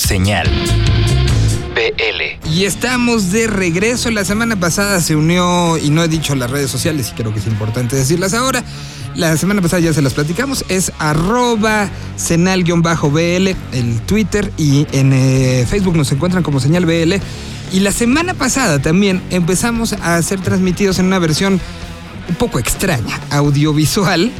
Señal. BL. Y estamos de regreso. La semana pasada se unió, y no he dicho las redes sociales, y creo que es importante decirlas ahora. La semana pasada ya se las platicamos. Es arroba senal-bl, el Twitter, y en eh, Facebook nos encuentran como señal BL. Y la semana pasada también empezamos a ser transmitidos en una versión un poco extraña, audiovisual,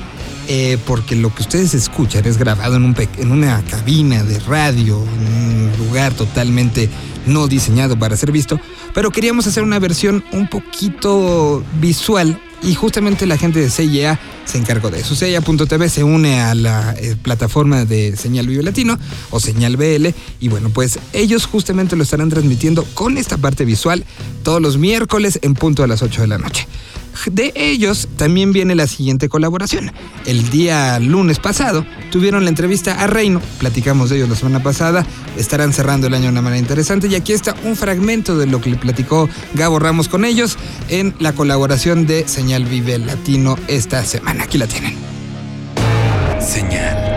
eh, porque lo que ustedes escuchan es grabado en, un en una cabina de radio, en un lugar totalmente no diseñado para ser visto, pero queríamos hacer una versión un poquito visual y justamente la gente de CIA se encargó de eso. CIA.tv se une a la eh, plataforma de Señal Vivo Latino o Señal BL y bueno, pues ellos justamente lo estarán transmitiendo con esta parte visual todos los miércoles en punto a las 8 de la noche. De ellos también viene la siguiente colaboración. El día lunes pasado tuvieron la entrevista a Reino, platicamos de ellos la semana pasada, estarán cerrando el año de una manera interesante y aquí está un fragmento de lo que le platicó Gabo Ramos con ellos en la colaboración de Señal Vive Latino esta semana. Aquí la tienen. Señal.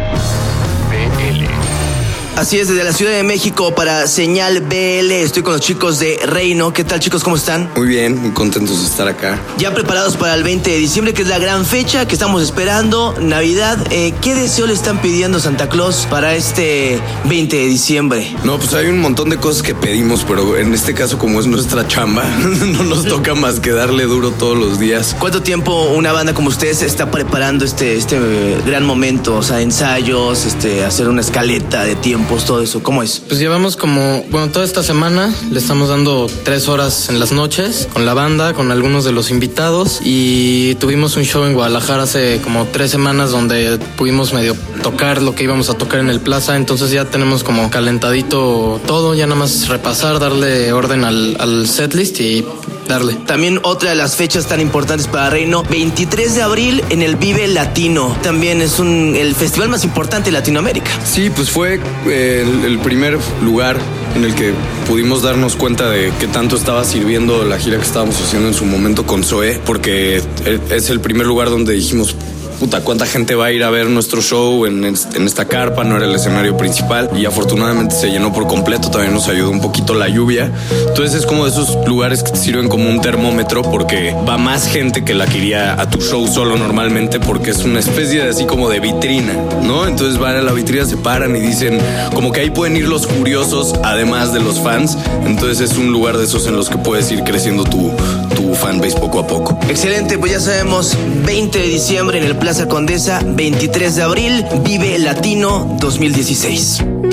Así es, desde la Ciudad de México para Señal BL. Estoy con los chicos de Reino. ¿Qué tal, chicos? ¿Cómo están? Muy bien, muy contentos de estar acá. Ya preparados para el 20 de diciembre, que es la gran fecha que estamos esperando, Navidad. Eh, ¿Qué deseo le están pidiendo Santa Claus para este 20 de diciembre? No, pues hay un montón de cosas que pedimos, pero en este caso, como es nuestra chamba, no nos toca más que darle duro todos los días. ¿Cuánto tiempo una banda como ustedes está preparando este, este eh, gran momento? O sea, ensayos, este, hacer una escaleta de tiempos, todo eso. ¿Cómo es? Pues llevamos como, bueno, toda esta semana le estamos dando tres horas en las noches con la banda, con algunos de los invitados y tuvimos un show en Guadalajara hace como tres semanas donde pudimos medio tocar lo que íbamos a tocar en el plaza, entonces ya tenemos como calentadito todo, ya nada más repasar, darle orden al, al setlist y darle. También otra de las fechas tan importantes para Reino, 23 de abril en el Vive Latino. También es un, el festival más importante de Latinoamérica. Sí, pues fue eh, el, el primer lugar en el que pudimos darnos cuenta de qué tanto estaba sirviendo la gira que estábamos haciendo en su momento con Zoe, porque eh, es el primer lugar donde dijimos, puta, cuánta gente va a ir a ver nuestro show en, en esta carpa, no era el escenario principal y afortunadamente se llenó por completo, también nos ayudó un poquito la lluvia. Entonces es como de esos lugares que te sirven como un termómetro porque va más gente que la que iría a tu show solo normalmente porque es una especie de así como de vitrina, ¿no? Entonces van a la vitrina, se paran y dicen como que ahí pueden ir los curiosos además de los fans. Entonces es un lugar de esos en los que puedes ir creciendo tu, tu fanbase poco a poco. Excelente, pues ya sabemos, 20 de diciembre en el Plaza Condesa, 23 de abril, Vive Latino 2016.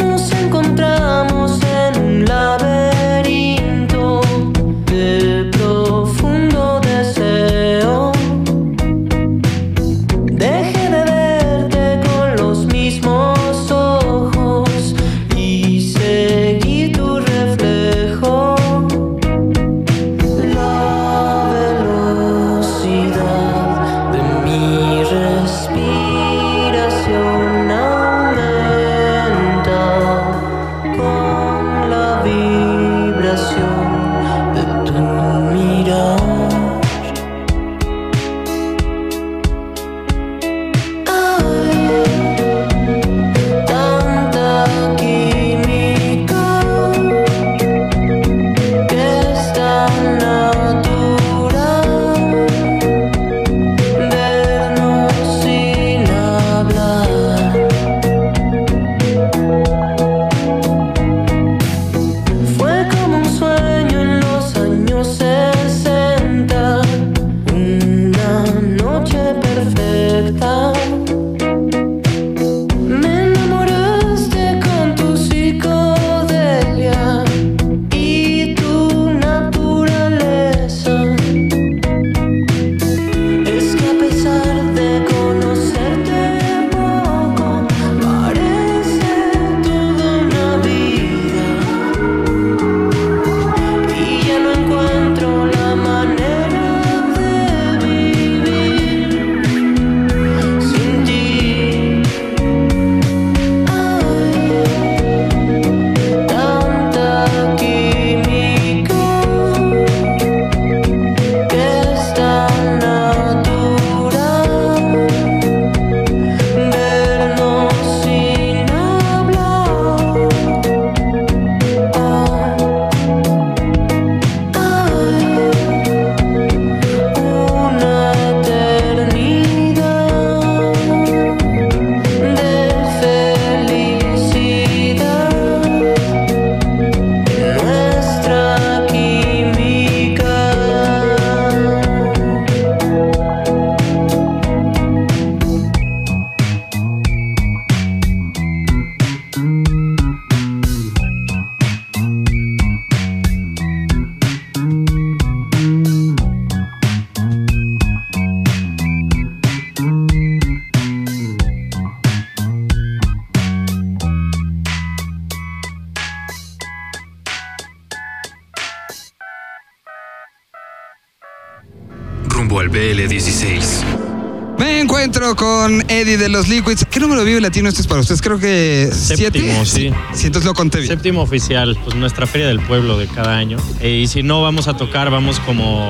Con Eddie de los Liquids. ¿Qué número vive latino este es para ustedes? Creo que Séptimo, siete. sí. Sí, entonces lo conté bien. Séptimo oficial, pues nuestra feria del pueblo de cada año. Eh, y si no vamos a tocar, vamos como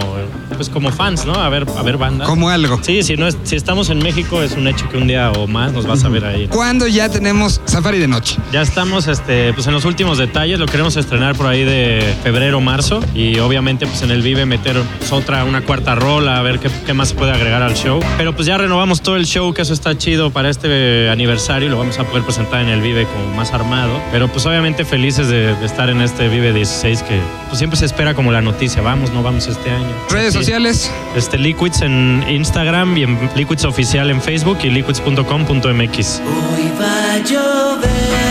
pues como fans, ¿no? A ver, a ver bandas. Como algo. Sí, si no es- si estamos en México es un hecho que un día o más nos vas a ver ahí. ¿Cuándo ya tenemos Safari de noche? Ya estamos este, pues en los últimos detalles, lo queremos estrenar por ahí de febrero, marzo y obviamente pues en el Vive meter pues, otra, una cuarta rola, a ver qué, qué más se puede agregar al show. Pero pues ya renovamos todo el show, que eso está chido para este aniversario y lo vamos a poder presentar en el Vive como más armado. Pero pues obviamente felices de, de estar en este Vive 16 que pues siempre se espera como la noticia, vamos, no vamos este año. Redes Sí. sociales. Este Liquids en Instagram y en Liquids Oficial en Facebook y liquids.com.mx. Hoy va a llover,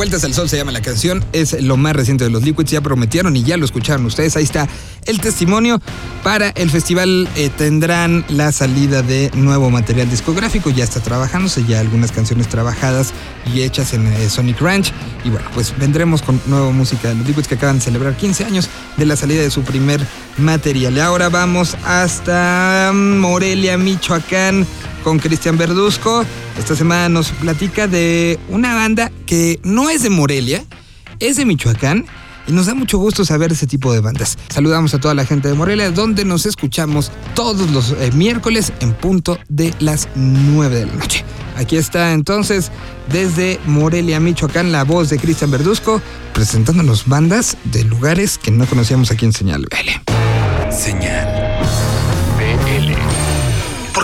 vueltas al sol se llama la canción, es lo más reciente de los Liquids, ya prometieron y ya lo escucharon ustedes, ahí está el testimonio. Para el festival eh, tendrán la salida de nuevo material discográfico, ya está trabajándose, ya algunas canciones trabajadas y hechas en eh, Sonic Ranch. Y bueno, pues vendremos con nueva música de los Liquids que acaban de celebrar 15 años de la salida de su primer material. Y ahora vamos hasta Morelia, Michoacán con Cristian Verduzco. Esta semana nos platica de una banda que no es de Morelia, es de Michoacán y nos da mucho gusto saber ese tipo de bandas. Saludamos a toda la gente de Morelia, donde nos escuchamos todos los eh, miércoles en punto de las 9 de la noche. Aquí está entonces desde Morelia, Michoacán, la voz de Cristian Verduzco, presentándonos bandas de lugares que no conocíamos aquí en Señal BL. Señal.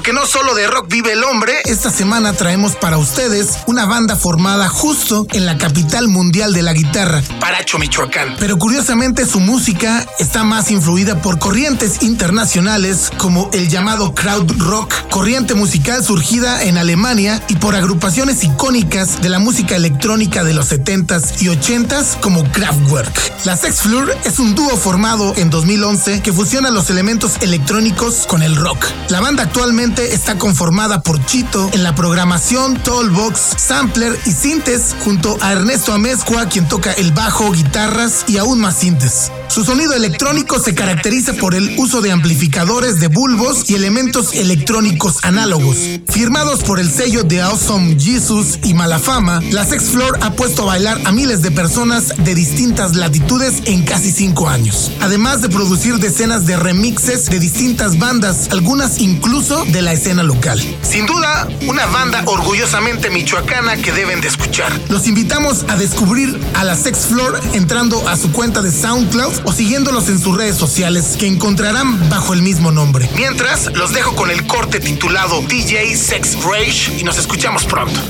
Porque no solo de rock vive el hombre, esta semana traemos para ustedes una banda formada justo en la capital mundial de la guitarra, Paracho, Michoacán. Pero curiosamente su música está más influida por corrientes internacionales como el llamado crowd rock, corriente musical surgida en Alemania y por agrupaciones icónicas de la música electrónica de los 70s y 80s como Kraftwerk. La Sex Fleur es un dúo formado en 2011 que fusiona los elementos electrónicos con el rock. La banda actualmente está conformada por Chito en la programación, Tollbox, Sampler y Sintes, junto a Ernesto Amezcua, quien toca el bajo, guitarras y aún más sintes. Su sonido electrónico se caracteriza por el uso de amplificadores de bulbos y elementos electrónicos análogos. Firmados por el sello de Awesome Jesus y Malafama, la Sex Floor ha puesto a bailar a miles de personas de distintas latitudes en casi cinco años. Además de producir decenas de remixes de distintas bandas, algunas incluso de la escena local. Sin duda, una banda orgullosamente michoacana que deben de escuchar. Los invitamos a descubrir a la Sex Floor entrando a su cuenta de SoundCloud o siguiéndolos en sus redes sociales que encontrarán bajo el mismo nombre. Mientras, los dejo con el corte titulado DJ Sex Rage y nos escuchamos pronto.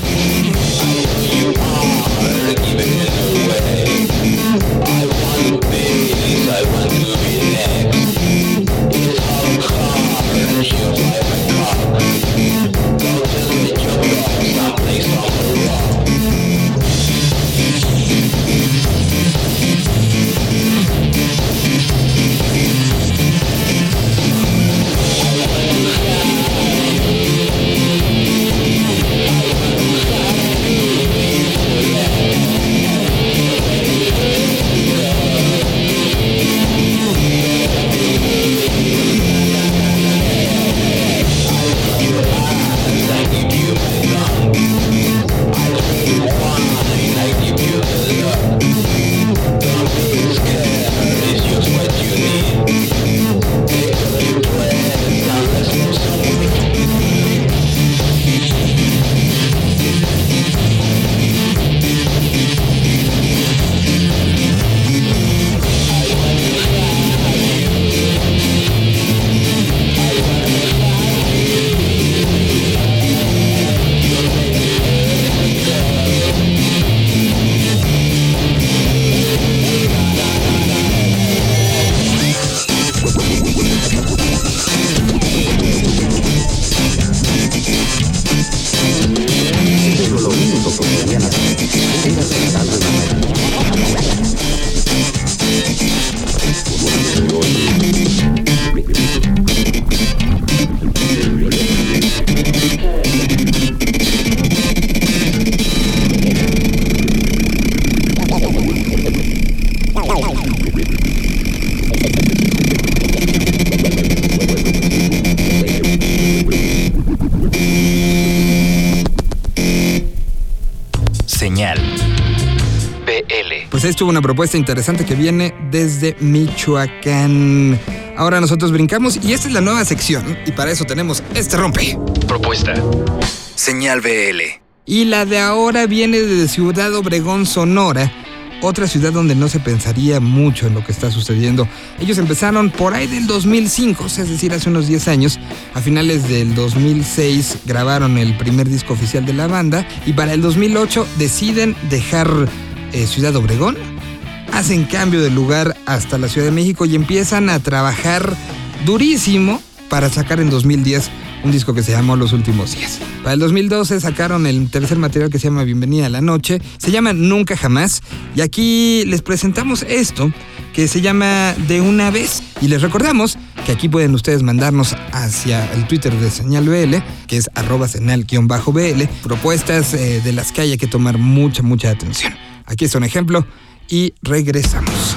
Señal BL. Pues esto una propuesta interesante que viene desde Michoacán. Ahora nosotros brincamos y esta es la nueva sección y para eso tenemos este rompe. Propuesta. Señal BL. Y la de ahora viene de Ciudad Obregón, Sonora, otra ciudad donde no se pensaría mucho en lo que está sucediendo. Ellos empezaron por ahí del 2005, es decir, hace unos 10 años. A finales del 2006 grabaron el primer disco oficial de la banda y para el 2008 deciden dejar eh, Ciudad Obregón, hacen cambio de lugar hasta la Ciudad de México y empiezan a trabajar durísimo para sacar en 2010 un disco que se llamó Los Últimos Días. Para el 2012 sacaron el tercer material que se llama Bienvenida a la Noche, se llama Nunca Jamás, y aquí les presentamos esto que se llama De una vez. Y les recordamos que aquí pueden ustedes mandarnos hacia el Twitter de Señal BL, que es arroba señal-bl, propuestas eh, de las que hay que tomar mucha, mucha atención. Aquí está un ejemplo y regresamos.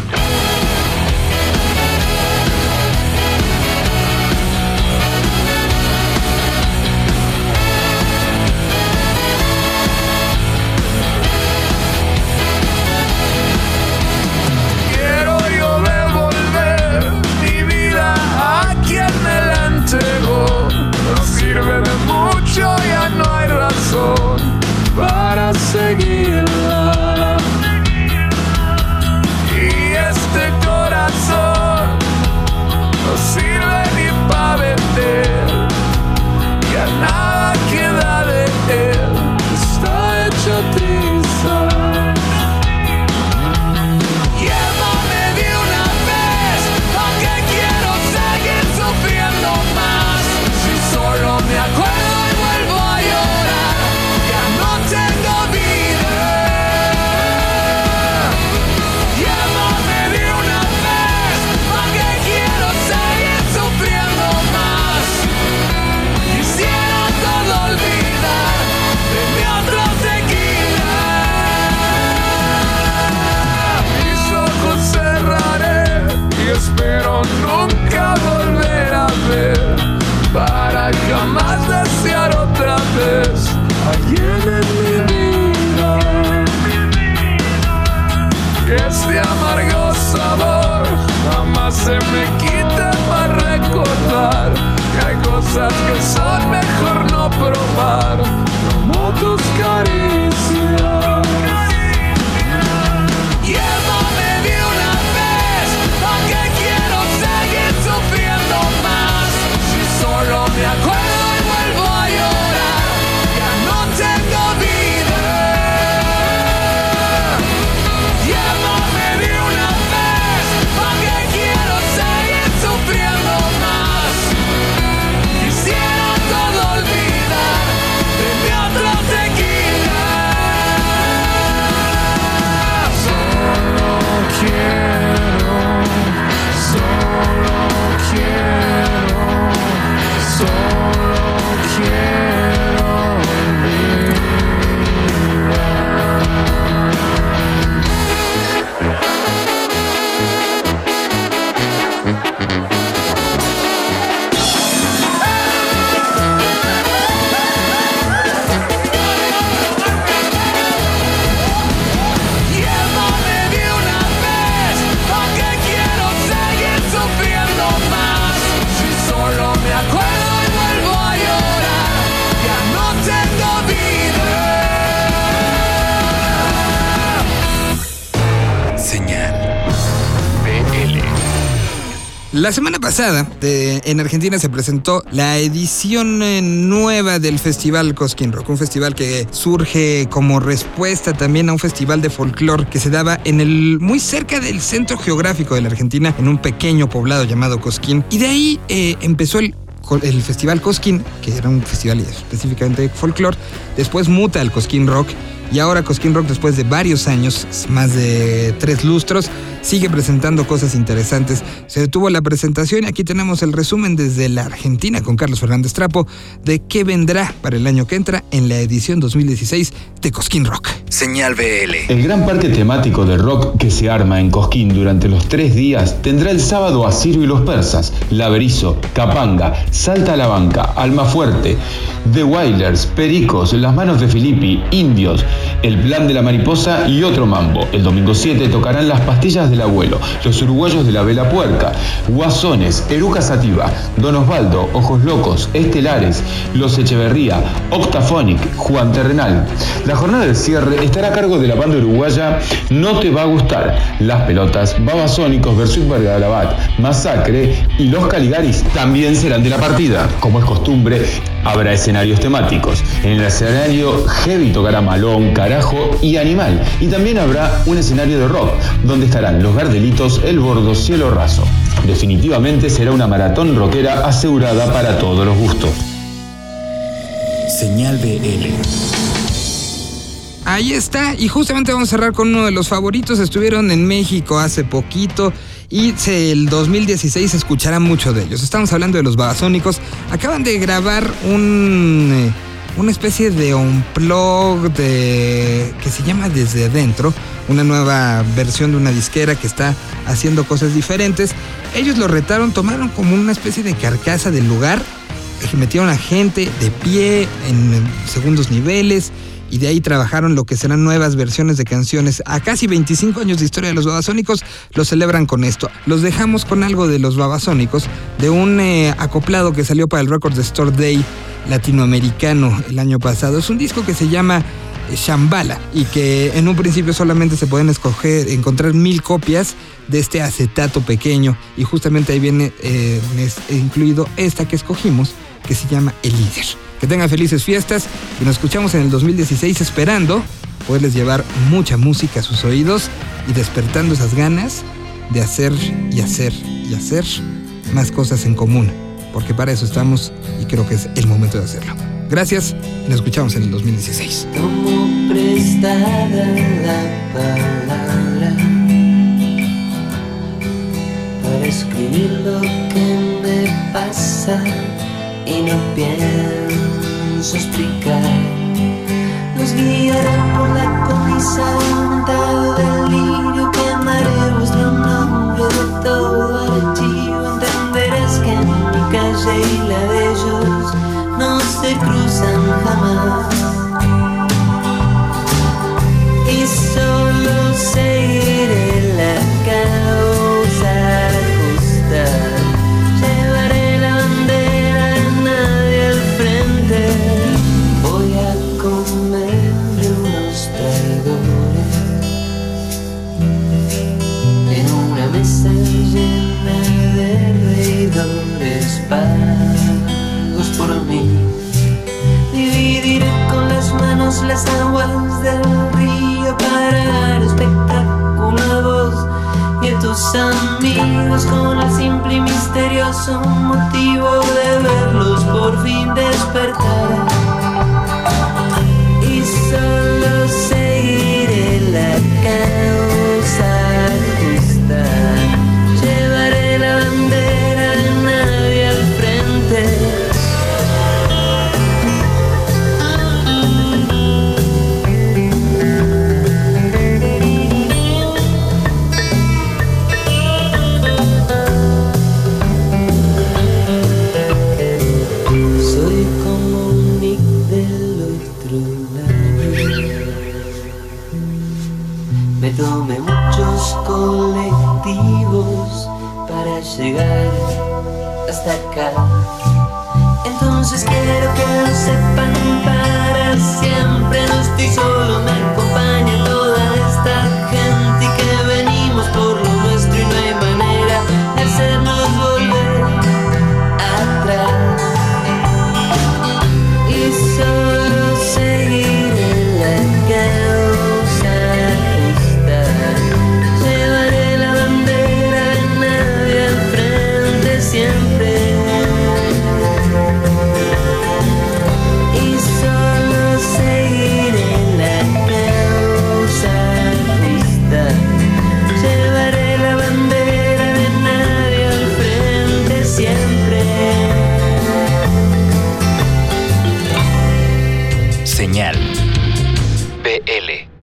La semana pasada de- en Argentina se presentó la edición eh, nueva del Festival Cosquín Rock, un festival que surge como respuesta también a un festival de folclore que se daba en el muy cerca del centro geográfico de la Argentina, en un pequeño poblado llamado Cosquín. Y de ahí eh, empezó el Festival Cosquín, que era un festival específicamente de folclore, después muta al Cosquín Rock y ahora Cosquín Rock después de varios años, más de tres lustros, sigue presentando cosas interesantes. Se detuvo la presentación y aquí tenemos el resumen desde la Argentina con Carlos Fernández Trapo de qué vendrá para el año que entra en la edición 2016 de Cosquín Rock. Señal BL. El gran parque temático de rock que se arma en Cosquín durante los tres días tendrá el sábado a Ciro y los persas, Laberizo, Capanga, Salta a la Banca, Almafuerte, The Wailers, Pericos, Las Manos de Filippi, Indios, El Plan de la Mariposa y otro mambo. El domingo 7 tocarán Las Pastillas del Abuelo, Los Uruguayos de la Vela Puerca, Guasones, Eruca Sativa, Don Osvaldo, Ojos Locos, Estelares, Los Echeverría, Octaphonic, Juan Terrenal. La jornada del cierre estará a cargo de la banda uruguaya No Te Va a Gustar, Las Pelotas, Babasónicos, Versuit Vergalabat, Masacre y Los Caligaris también serán de la partida. Como es costumbre, habrá escenarios temáticos. En el escenario Heavy tocará Malón, Carajo y Animal. Y también habrá un escenario de rock, donde estarán Los Gardelitos, El Bordo, Cielo Raso. Definitivamente será una maratón rockera asegurada para todos los gustos. Señal BL. Ahí está, y justamente vamos a cerrar con uno de los favoritos. Estuvieron en México hace poquito y el 2016 se escuchará mucho de ellos. Estamos hablando de los babasónicos. Acaban de grabar un, eh, una especie de unplug de, que se llama Desde Adentro, una nueva versión de una disquera que está haciendo cosas diferentes. Ellos lo retaron, tomaron como una especie de carcasa del lugar metieron a gente de pie en segundos niveles y de ahí trabajaron lo que serán nuevas versiones de canciones. A casi 25 años de historia de los babasónicos lo celebran con esto. Los dejamos con algo de los babasónicos, de un eh, acoplado que salió para el Records Store Day latinoamericano el año pasado. Es un disco que se llama Shambhala y que en un principio solamente se pueden escoger, encontrar mil copias de este acetato pequeño y justamente ahí viene eh, incluido esta que escogimos que se llama El Líder. Que tengan felices fiestas y nos escuchamos en el 2016 esperando poderles llevar mucha música a sus oídos y despertando esas ganas de hacer y hacer y hacer más cosas en común, porque para eso estamos y creo que es el momento de hacerlo. Gracias nos escuchamos en el 2016. Tomo prestada la palabra para escribir lo que me pasa y no pienso explicar. Nos guiará por la cornisa aumentado delirio que amaremos de un nombre de todo calle y la de ellos no se cruzan jamás.